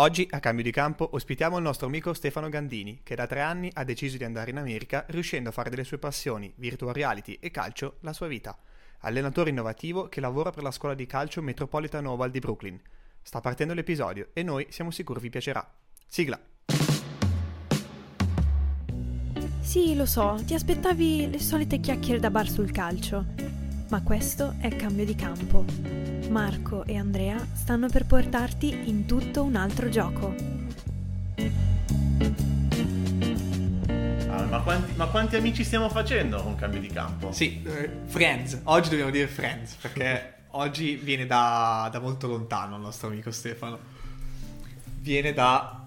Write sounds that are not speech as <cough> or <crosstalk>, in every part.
Oggi, a cambio di campo, ospitiamo il nostro amico Stefano Gandini, che da tre anni ha deciso di andare in America, riuscendo a fare delle sue passioni, virtual reality e calcio, la sua vita. Allenatore innovativo che lavora per la scuola di calcio Metropolitan Oval di Brooklyn. Sta partendo l'episodio e noi siamo sicuri vi piacerà. Sigla! Sì, lo so, ti aspettavi le solite chiacchiere da bar sul calcio, ma questo è cambio di campo. Marco e Andrea stanno per portarti in tutto un altro gioco. Ah, ma, quanti, ma quanti amici stiamo facendo con cambio di campo? Sì, eh, Friends. Oggi dobbiamo dire Friends, perché oggi viene da, da molto lontano il nostro amico Stefano. Viene da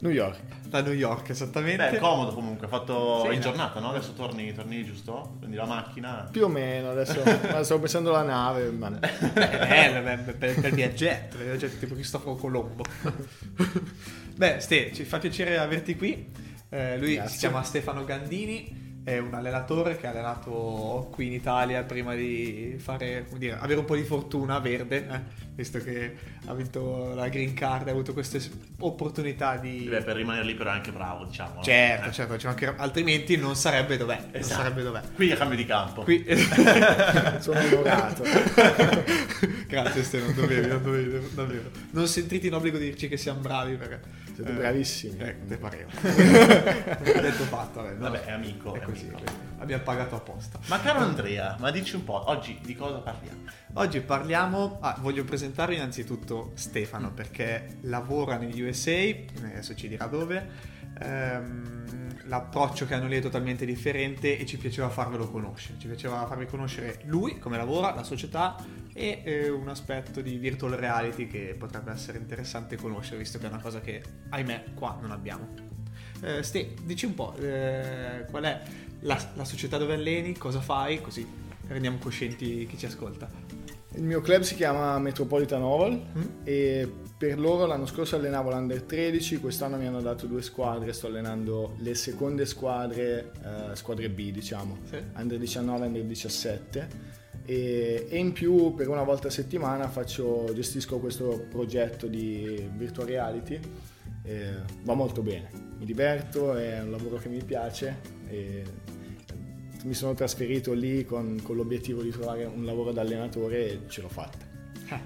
New York. da New York, esattamente. Beh, è comodo comunque, ha fatto Sì, in no. giornata, no? Adesso torni, torni giusto? Prendi la macchina. Più o meno, adesso <laughs> stavo pensando alla nave, ma È bello, beh, beh, per, per viaggetto, per viaggetto tipo Cristoforo Colombo. <laughs> Beh, Ste, ci fa piacere averti qui. Eh, lui Grazie. si chiama Stefano Gandini, è un allenatore che ha allenato qui in Italia prima di fare, come dire, avere un po' di fortuna verde, eh, visto che ha vinto la green card, ha avuto queste opportunità di... Beh, per rimanere lì però è anche bravo, diciamo. Certo, Eh. certo, ci mancherà- altrimenti non sarebbe dov'è. Non Esatto. sarebbe dov'è. Qui è cambio di campo. Qui... <laughs> sono onorato. <laughs> Grazie Ste, non dovevi, non dovevi, davvero. Non sentiti in obbligo di dirci che siamo bravi perché... Siete bravissimi. Eh, te pareva. <laughs> Detto fatto, vabbè, no? Vabbè, è amico, È è così, amico. abbiamo pagato apposta. Ma caro Andrea, ma dici un po', oggi di cosa parliamo? Oggi parliamo, ah, voglio presentare innanzitutto Stefano perché lavora negli USA, adesso ci dirà dove, ehm, l'approccio che hanno lì è totalmente differente e ci piaceva farvelo conoscere, ci piaceva farvi conoscere lui, come lavora, la società e eh, un aspetto di virtual reality che potrebbe essere interessante conoscere visto che è una cosa che ahimè qua non abbiamo. Eh, Ste, dici un po' eh, qual è la, la società dove alleni, cosa fai, così rendiamo coscienti chi ci ascolta. Il mio club si chiama Metropolitan Oval Mm? e per loro l'anno scorso allenavo l'Under 13, quest'anno mi hanno dato due squadre, sto allenando le seconde squadre, eh, squadre B diciamo, Sì. Under 19 e Under 17 e, e in più per una volta a settimana faccio, gestisco questo progetto di virtual reality, e va molto bene, mi diverto, è un lavoro che mi piace e mi sono trasferito lì con, con l'obiettivo di trovare un lavoro da allenatore e ce l'ho fatta. Eh,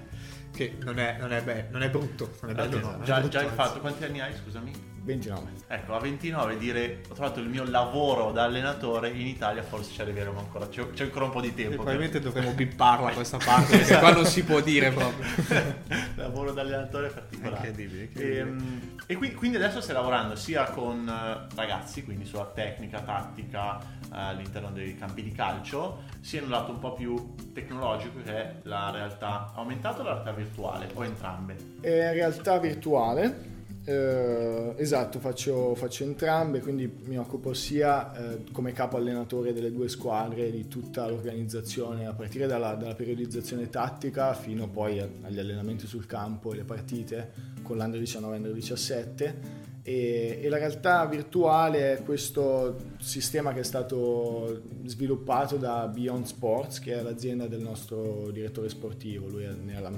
Che non è, non è be- non è brutto, non è bello, no, non è già, brutto, già il fatto, quanti anni hai, scusami? 29. Ecco, a 29 dire ho trovato il mio lavoro da allenatore in Italia, forse ci arriveremo ancora, c'è, c'è ancora un po' di E tempo. probabilmente dovremmo bipparla <laughs> questa parte perché qua non si può dire proprio. <laughs> lavoro da allenatore particolare. Incredibile, incredibile. Ehm, E, qui- quindi adesso stai lavorando sia con eh, ragazzi, quindi sulla tecnica, tattica eh, all'interno dei campi di calcio, sia in un lato un po' più tecnologico che è la realtà aumentata o la realtà virtuale, o entrambe. È realtà virtuale, eh, esatto, faccio, faccio entrambe, quindi mi occupo sia eh, come capo allenatore delle due squadre di tutta l'organizzazione, a partire dalla, dalla periodizzazione tattica fino poi agli allenamenti sul campo e le partite con l'Under 19 e l'Under 17. E, e la realtà virtuale è questo sistema che è stato sviluppato da Beyond Sports, che è l'azienda del nostro direttore sportivo, lui è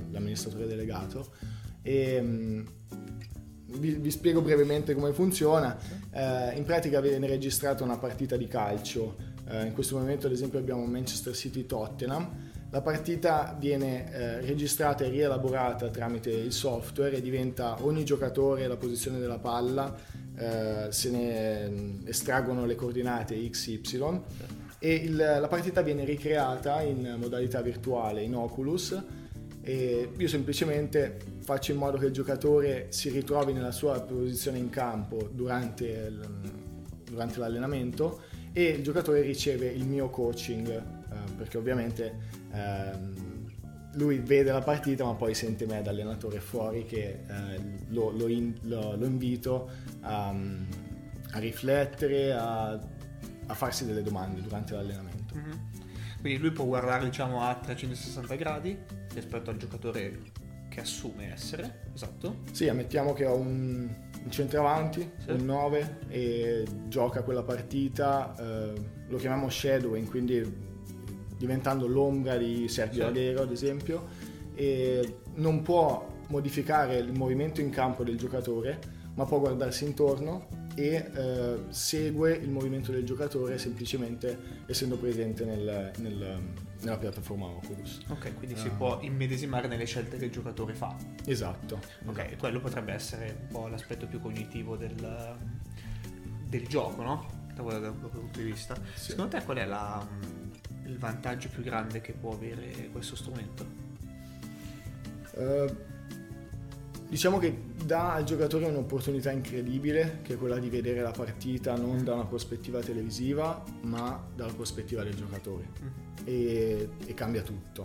l'amministratore delegato. E, mm, vi, vi spiego brevemente come funziona. Eh, in pratica viene registrata una partita di calcio. Eh, in questo momento, ad esempio, abbiamo Manchester City Tottenham. La partita viene eh, registrata e rielaborata tramite il software e diventa ogni giocatore la posizione della palla, eh, se ne mm, estraggono le coordinate x, y e il- la partita viene ricreata in modalità virtuale in Oculus e io semplicemente faccio in modo che il giocatore si ritrovi nella sua posizione in campo durante, il- durante l'allenamento e il giocatore riceve il mio coaching eh, perché ovviamente ehm, lui vede la partita ma poi sente me da allenatore fuori che eh, lo, lo in- lo- lo invito a, a riflettere, a, a farsi delle domande durante l'allenamento. Mhm. Quindi lui può guardare diciamo a 360 gradi rispetto al giocatore che assume essere, esatto. Sì, ammettiamo che ho un, un centravanti, Sì. un 9 e gioca quella partita, eh, lo chiamiamo shadowing, quindi diventando l'ombra di Sergio Sì. Aguero ad esempio, e non può modificare il movimento in campo del giocatore, ma può guardarsi intorno e eh, segue il movimento del giocatore semplicemente essendo presente nel, nel, nella piattaforma Oculus. Ok, quindi uh. si può immedesimare nelle scelte che il giocatore fa. Esatto. Ok, esatto. quello potrebbe essere un po' l'aspetto più cognitivo del, del gioco, no? Da quel, da quel punto di vista. Sì. Secondo te qual è la, il vantaggio più grande che può avere questo strumento? Uh, Diciamo che dà al giocatore un'opportunità incredibile, che è quella di vedere la partita non da una prospettiva televisiva, ma dalla prospettiva del giocatore. Mm. E, e cambia tutto.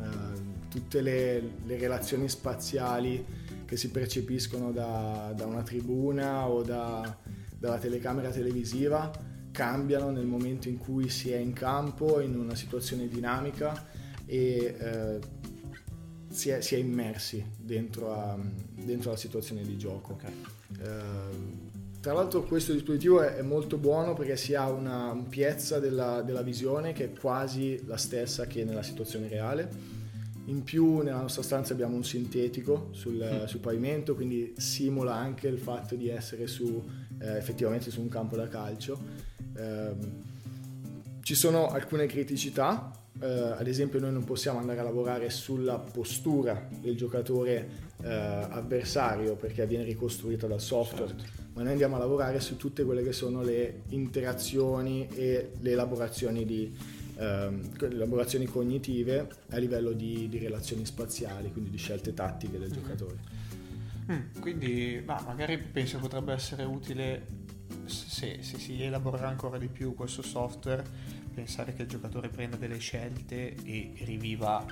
Eh, tutte le, le, relazioni spaziali che si percepiscono da, da una tribuna o da, dalla telecamera televisiva cambiano nel momento in cui si è in campo, in una situazione dinamica e eh, si è, si è immersi dentro, a, dentro, la situazione di gioco. Okay. Eh, tra l'altro questo dispositivo è, è, molto buono perché si ha una ampiezza della, della, visione che è quasi la stessa che nella situazione reale. In più nella nostra stanza abbiamo un sintetico sul, mm. sul pavimento, quindi simula anche il fatto di essere su, eh, effettivamente su un campo da calcio. Eh, ci sono alcune criticità, eh, ad esempio noi non possiamo andare a lavorare sulla postura del giocatore eh, avversario perché viene ricostruita dal software, certo. ma noi andiamo a lavorare su tutte quelle che sono le interazioni e le elaborazioni, di, ehm, elaborazioni cognitive a livello di, di, relazioni spaziali, quindi di scelte tattiche del mm-hmm. giocatore. Mm, quindi bah, magari penso potrebbe essere utile se, se si elaborerà ancora di più questo software pensare che il giocatore prenda delle scelte e riviva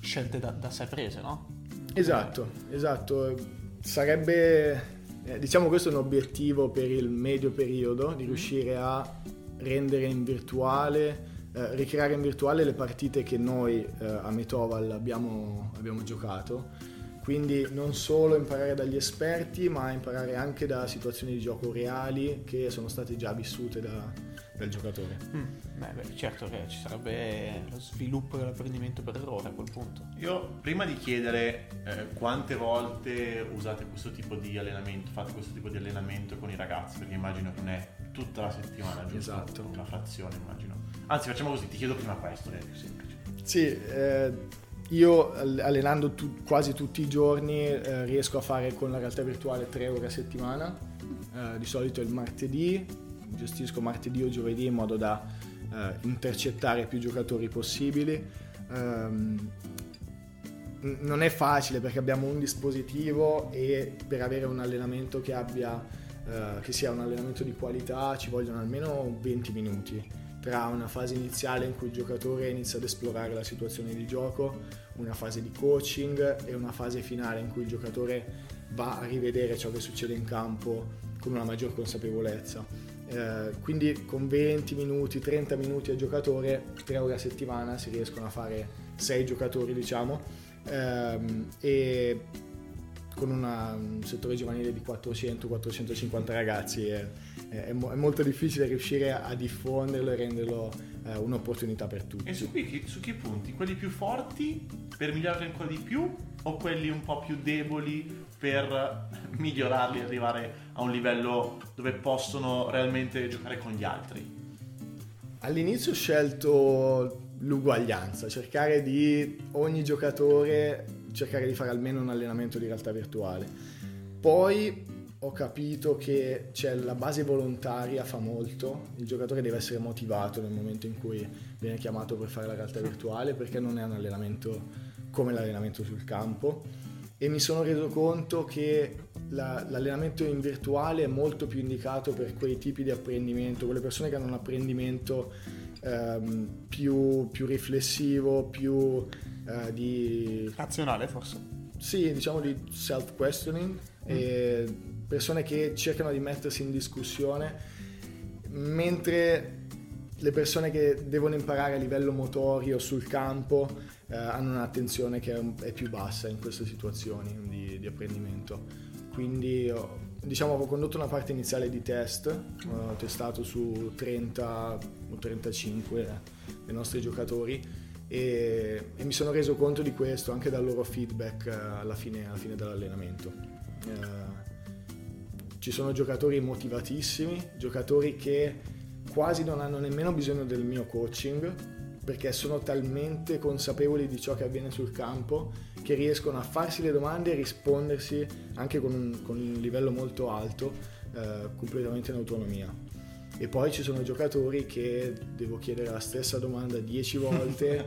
scelte da, da sé prese, no? Esatto, esatto. Sarebbe, eh, diciamo questo è un obiettivo per il medio periodo, di mm. riuscire a rendere in virtuale, eh, ricreare in virtuale le partite che noi eh, a Metoval abbiamo, abbiamo giocato. Quindi non solo imparare dagli esperti, ma imparare anche da situazioni di gioco reali che sono state già vissute da, del giocatore. Mm. Beh, beh, certo che ci sarebbe lo sviluppo dell'apprendimento per errore a quel punto. Io prima di chiedere eh, quante volte usate questo tipo di allenamento, fate questo tipo di allenamento con i ragazzi, perché immagino che non è tutta la settimana, giusto? Esatto. Una frazione, immagino. Anzi, facciamo così, ti chiedo prima questo, è più semplice. Sì, eh, io allenando tu, quasi tutti i giorni eh, riesco a fare con la realtà virtuale tre ore a settimana, eh, di solito il martedì, gestisco martedì o giovedì in modo da eh, intercettare più giocatori possibili. Um, non è facile perché abbiamo un dispositivo e per avere un allenamento che abbia eh, che sia un allenamento di qualità ci vogliono almeno 20 minuti tra una fase iniziale in cui il giocatore inizia ad esplorare la situazione di gioco, una fase di coaching e una fase finale in cui il giocatore va a rivedere ciò che succede in campo con una maggior consapevolezza. Eh, quindi con 20 minuti, 30 minuti a giocatore, 3 ore a settimana si riescono a fare 6 giocatori diciamo. Ehm, e con una, un settore giovanile di 400-450 ragazzi è, è, è, molto difficile riuscire a diffonderlo e renderlo eh, un'opportunità per tutti. E su, qui, su che punti? Quelli più forti per migliorare ancora di più o quelli un po' più deboli per <laughs> migliorarli e arrivare a un livello dove possono realmente giocare con gli altri? All'inizio ho scelto l'uguaglianza, cercare di ogni giocatore cercare di fare almeno un allenamento di realtà virtuale. Poi ho capito che cioè, la base volontaria fa molto, il giocatore deve essere motivato nel momento in cui viene chiamato per fare la realtà virtuale perché non è un allenamento come l'allenamento sul campo e mi sono reso conto che la, l'allenamento in virtuale è molto più indicato per quei tipi di apprendimento, quelle persone che hanno un apprendimento ehm, più, più, riflessivo, più eh, di... Razionale forse? Sì, diciamo di self-questioning, mm. e persone che cercano di mettersi in discussione, mentre le persone che devono imparare a livello motorio sul campo eh, hanno un'attenzione che è, più bassa in queste situazioni di, di apprendimento. Quindi diciamo, ho condotto una parte iniziale di test, ho testato su 30 o 35 dei nostri giocatori e, e mi sono reso conto di questo anche dal loro feedback eh, alla fine, alla fine dell'allenamento. Eh, ci sono giocatori motivatissimi, giocatori che quasi non hanno nemmeno bisogno del mio coaching perché sono talmente consapevoli di ciò che avviene sul campo che riescono a farsi le domande e rispondersi anche con un, con un livello molto alto, eh, completamente in autonomia. E poi ci sono giocatori che devo chiedere la stessa domanda dieci <laughs> volte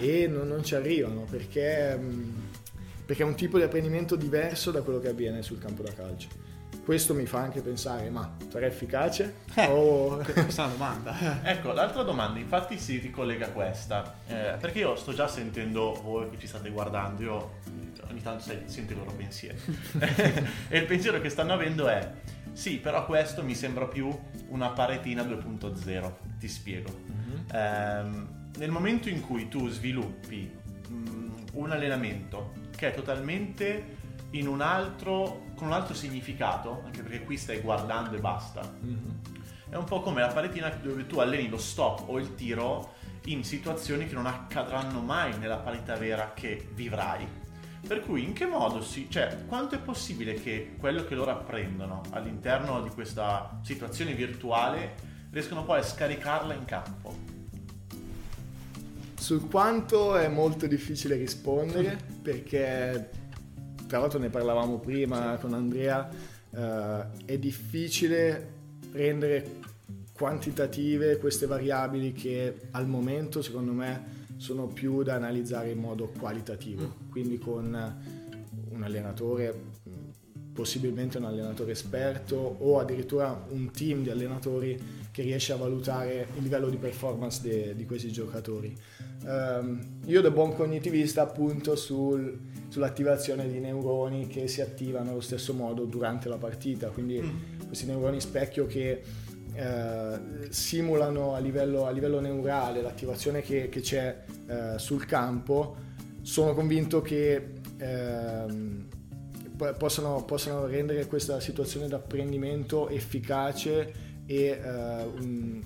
e non, non, ci arrivano perché, mm, perché è un tipo di apprendimento diverso da quello che avviene sul campo da calcio questo mi fa anche pensare, ma sarà efficace? Eh, o... Questa è una domanda. <laughs> ecco, l'altra domanda infatti si ricollega a questa, eh, perché io sto già sentendo voi che ci state guardando, io ogni tanto sento i loro pensieri. <laughs> <laughs> e il pensiero che stanno avendo è, sì, però questo mi sembra più una paretina 2.0, ti spiego. Mm-hmm. Eh, nel momento in cui tu sviluppi mh, mm, un allenamento che è totalmente in un altro, con un altro significato, anche perché qui stai guardando e basta. Mm-hmm. È un po' come la paletina dove tu alleni lo stop o il tiro in situazioni che non accadranno mai nella parità vera che vivrai. Per cui in che modo si... cioè quanto è possibile che quello che loro apprendono all'interno di questa situazione virtuale riescono poi a scaricarla in campo? Sul quanto è molto difficile rispondere perché tra l'altro ne parlavamo prima con Andrea, eh, è difficile rendere quantitative queste variabili che al momento secondo me sono più da analizzare in modo qualitativo, mm. quindi con un allenatore, possibilmente un allenatore esperto o addirittura un team di allenatori che riesce a valutare il livello di performance de, di questi giocatori. Um, io da buon cognitivista appunto sul sull'attivazione di neuroni che si attivano allo stesso modo durante la partita, quindi mm. questi neuroni specchio che eh, simulano a livello, a livello, neurale l'attivazione che, che c'è eh, sul campo, sono convinto che eh, possano, possano, rendere questa situazione d'apprendimento efficace e eh, un,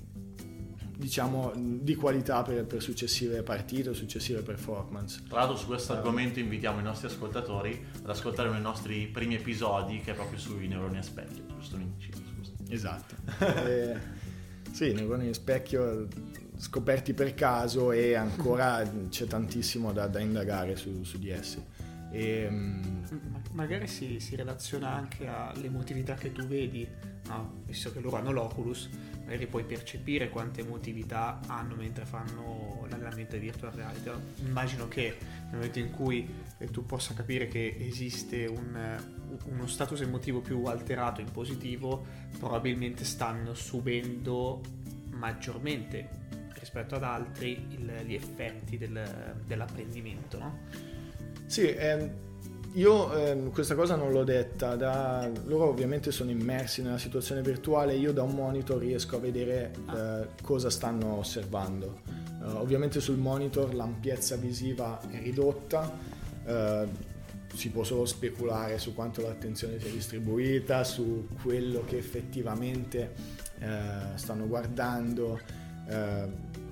diciamo di qualità per, per, successive partite o successive performance. Tra l'altro su questo uh, argomento invitiamo i nostri ascoltatori ad ascoltare uno dei nostri primi episodi che è proprio sui neuroni a specchio, giusto scusa. Esatto. <laughs> eh, sì, neuroni a specchio scoperti per caso e ancora c'è tantissimo da, da indagare su, su di essi. E, um... Magari si, si, relaziona anche all'emotività che tu vedi, no? visto che loro hanno l'Oculus, magari puoi percepire quante emotività hanno mentre fanno l'allenamento di virtual reality. Immagino che nel momento in cui eh, tu possa capire che esiste un, uno status emotivo più alterato in positivo, probabilmente stanno subendo maggiormente rispetto ad altri il, gli effetti del, dell'apprendimento. No? Sì, ehm, io ehm, questa cosa non l'ho detta, da, loro ovviamente sono immersi nella situazione virtuale, io da un monitor riesco a vedere eh, cosa stanno osservando. Uh, ovviamente sul monitor l'ampiezza visiva è ridotta, uh, si può solo speculare su quanto l'attenzione sia distribuita, su quello che effettivamente uh, stanno guardando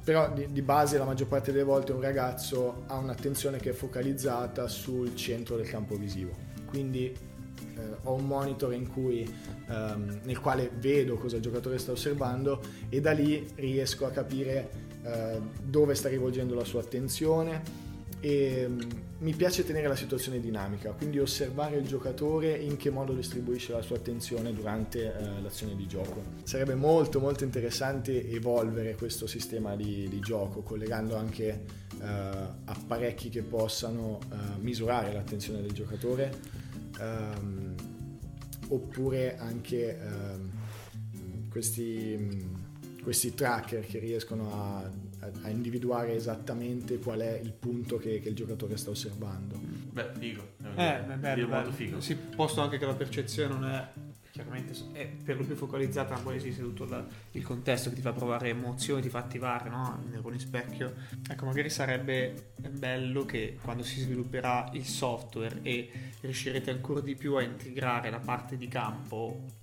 però di, di, base la maggior parte delle volte un ragazzo ha un'attenzione che è focalizzata sul centro del campo visivo. Quindi eh, ho un monitor cui, ehm, nel quale vedo cosa il giocatore sta osservando e da lì riesco a capire eh, dove sta rivolgendo la sua attenzione e mm, mi piace tenere la situazione dinamica, quindi osservare il giocatore in che modo distribuisce la sua attenzione durante eh, l'azione di gioco. Sarebbe molto molto interessante evolvere questo sistema di, di gioco collegando anche eh, apparecchi che possano eh, misurare l'attenzione del giocatore ehm, oppure anche ehm, questi, mm, questi tracker che riescono a a, individuare esattamente qual è il punto che, che il giocatore sta osservando. Beh, figo. Eh, beh, bello, molto figo. Si posto anche che la percezione non è chiaramente è per lo più focalizzata, ma poi esiste tutto la, il contesto che ti fa provare emozioni, ti fa attivare no? il neurone specchio. Ecco, magari sarebbe bello che quando si svilupperà il software e riuscirete ancora di più a integrare la parte di campo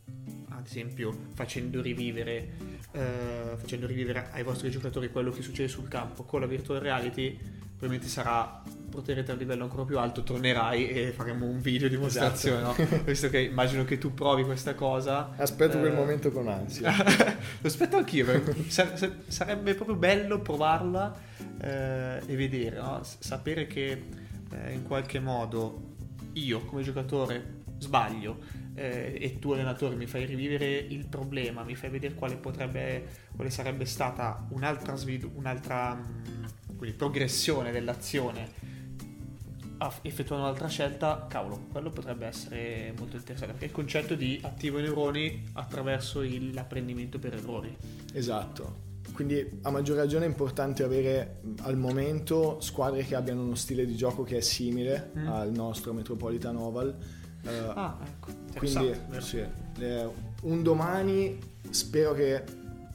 ad esempio facendo rivivere, eh, facendo rivivere ai vostri giocatori quello che succede sul campo con la virtual reality, probabilmente sarà poterete a un livello ancora più alto, tornerai e faremo un video dimostrazione, esatto. no? Visto che immagino che tu provi questa cosa. Aspetto eh... quel momento con ansia. <laughs> Lo aspetto anch'io, sarebbe proprio bello provarla eh, e vedere, no? sapere che eh, in qualche modo io come giocatore sbaglio eh, e tu allenatore mi fai rivivere il problema, mi fai vedere quale potrebbe, quale sarebbe stata un'altra, un'altra mh, mm, progressione dell'azione effettuando un'altra scelta, cavolo, quello potrebbe essere molto interessante perché il concetto di attivo i neuroni attraverso l'apprendimento per errori. Esatto. Quindi a maggior ragione è importante avere al momento squadre che abbiano uno stile di gioco che è simile mm. al nostro Metropolitan Oval. Ah, ecco. Quindi sì, eh, un domani spero che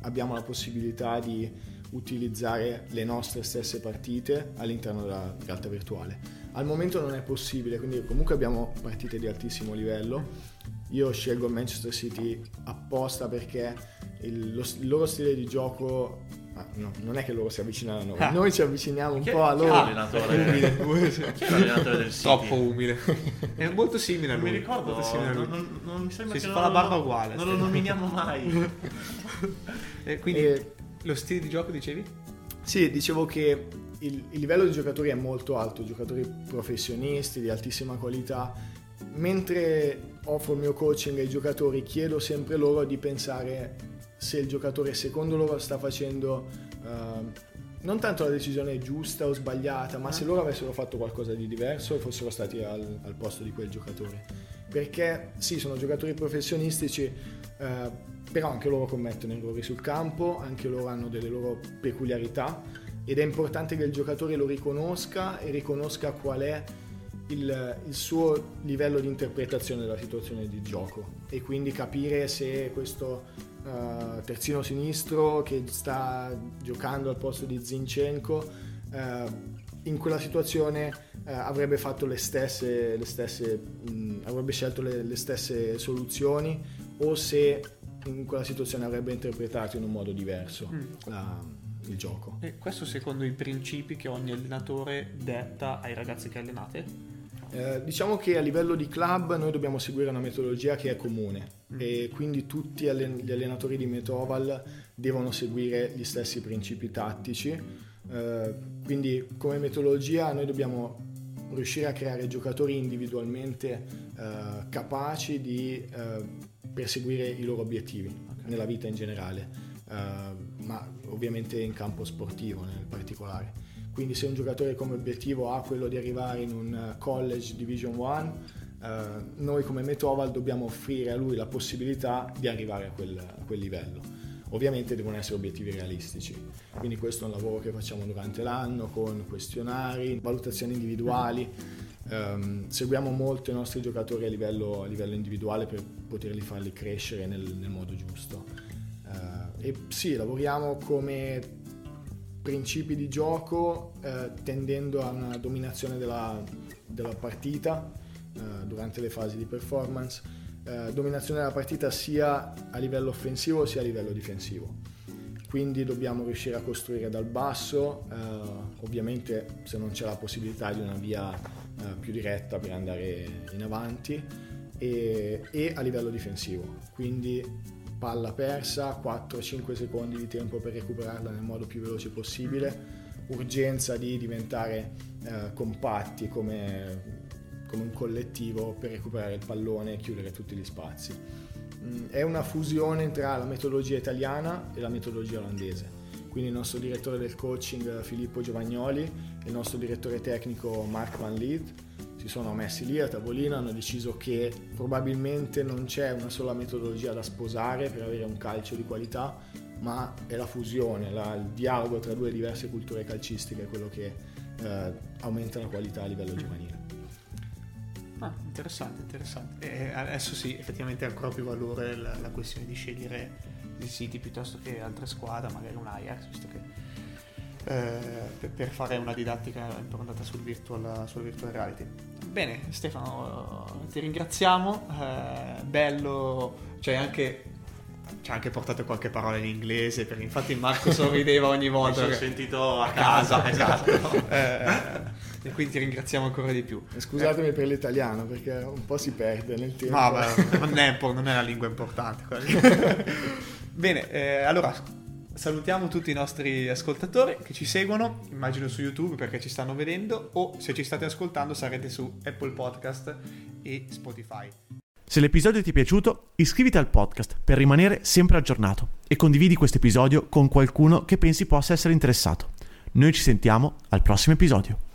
abbiamo la possibilità di utilizzare le nostre stesse partite all'interno della realtà virtuale. Al momento non è possibile, quindi comunque abbiamo partite di altissimo livello. Io scelgo Manchester City apposta perché il, lo, il loro stile di gioco Ah, no, non è che loro si avvicinano a noi, ah. noi ci avviciniamo un chi po' a loro. Chi è l'allenatore, chi è l'allenatore del City? <laughs> Troppo umile. È molto simile a lui. Non mi ricordo, non, non, non, mi sembra si che si fa la barba uguale. Non lo nominiamo mai. <laughs> e quindi e... lo stile di gioco dicevi? Sì, dicevo che il, il livello di giocatori è molto alto, giocatori professionisti di altissima qualità. Mentre offro il mio coaching ai giocatori, chiedo sempre loro di pensare se il giocatore secondo loro sta facendo uh, non tanto la decisione giusta o sbagliata, ma se loro avessero fatto qualcosa di diverso e fossero stati al, al, posto di quel giocatore. Perché sì, sono giocatori professionistici, uh, però anche loro commettono errori sul campo, anche loro hanno delle loro peculiarità ed è importante che il giocatore lo riconosca e riconosca qual è il, il, suo livello di interpretazione della situazione di gioco e quindi capire se questo uh, terzino sinistro che sta giocando al posto di Zinchenko uh, in quella situazione uh, avrebbe fatto le stesse, le stesse mh, avrebbe scelto le, le, stesse soluzioni o se in quella situazione avrebbe interpretato in un modo diverso mm. la, il gioco. E questo secondo i principi che ogni allenatore detta ai ragazzi che allenate? Eh, diciamo che a livello di club noi dobbiamo seguire una metodologia che è comune mm. e quindi tutti gli allenatori di Metoval devono seguire gli stessi principi tattici. Eh, quindi come metodologia noi dobbiamo riuscire a creare giocatori individualmente eh, capaci di eh, perseguire i loro obiettivi okay. nella vita in generale, eh, ma ovviamente in campo sportivo nel particolare. Quindi se un giocatore come obiettivo ha quello di arrivare in un eh, college Division 1, eh, noi come Metoval dobbiamo offrire a lui la possibilità di arrivare a quel, a quel livello. Ovviamente devono essere obiettivi realistici, quindi questo è un lavoro che facciamo durante l'anno con questionari, valutazioni individuali. Um, seguiamo molto i nostri giocatori a livello, a livello, individuale per poterli farli crescere nel, nel modo giusto. Uh, e sì, lavoriamo come principi di gioco eh, tendendo a una dominazione della, della partita eh, durante le fasi di performance, eh, dominazione della partita sia a livello offensivo sia a livello difensivo. Quindi dobbiamo riuscire a costruire dal basso, eh, ovviamente se non c'è la possibilità di una via eh, più diretta per andare in avanti, e, e a livello difensivo. Quindi palla persa, 4-5 secondi di tempo per recuperarla nel modo più veloce possibile, urgenza di diventare eh, compatti come, come, un collettivo per recuperare il pallone e chiudere tutti gli spazi. Mm, è una fusione tra la metodologia italiana e la metodologia olandese. Quindi il nostro direttore del coaching Filippo Giovagnoli e il nostro direttore tecnico Mark Van Liet si sono messi lì a tavolino, hanno deciso che probabilmente non c'è una sola metodologia da sposare per avere un calcio di qualità, ma è la fusione, la, il dialogo tra due diverse culture calcistiche quello che eh, aumenta la qualità a livello giovanile. Ah, interessante, interessante. E adesso sì, effettivamente ha ancora più valore la, la questione di scegliere il City piuttosto che altre squadre, magari un Ajax, visto che eh, per fare una didattica improntata sul virtual, sul virtual reality. Bene, Stefano, ti ringraziamo. Eh, bello Cioè anche ci ha anche portato qualche parola in inglese, perché infatti Marco sorrideva ogni volta. Mi sono sentito a a casa, casa, esatto. Eh, e quindi ti ringraziamo ancora di più. Scusatemi per l'italiano perché un po' si perde nel tempo. Ma beh, non, è, non è una lingua importante. <laughs> Bene, eh, allora salutiamo tutti i nostri ascoltatori che ci seguono, immagino su YouTube perché ci stanno vedendo, o se ci state ascoltando sarete su Apple Podcast e Spotify. Se l'episodio ti è piaciuto, iscriviti al podcast per rimanere sempre aggiornato e condividi questo episodio con qualcuno che pensi possa essere interessato. Noi ci sentiamo al prossimo episodio.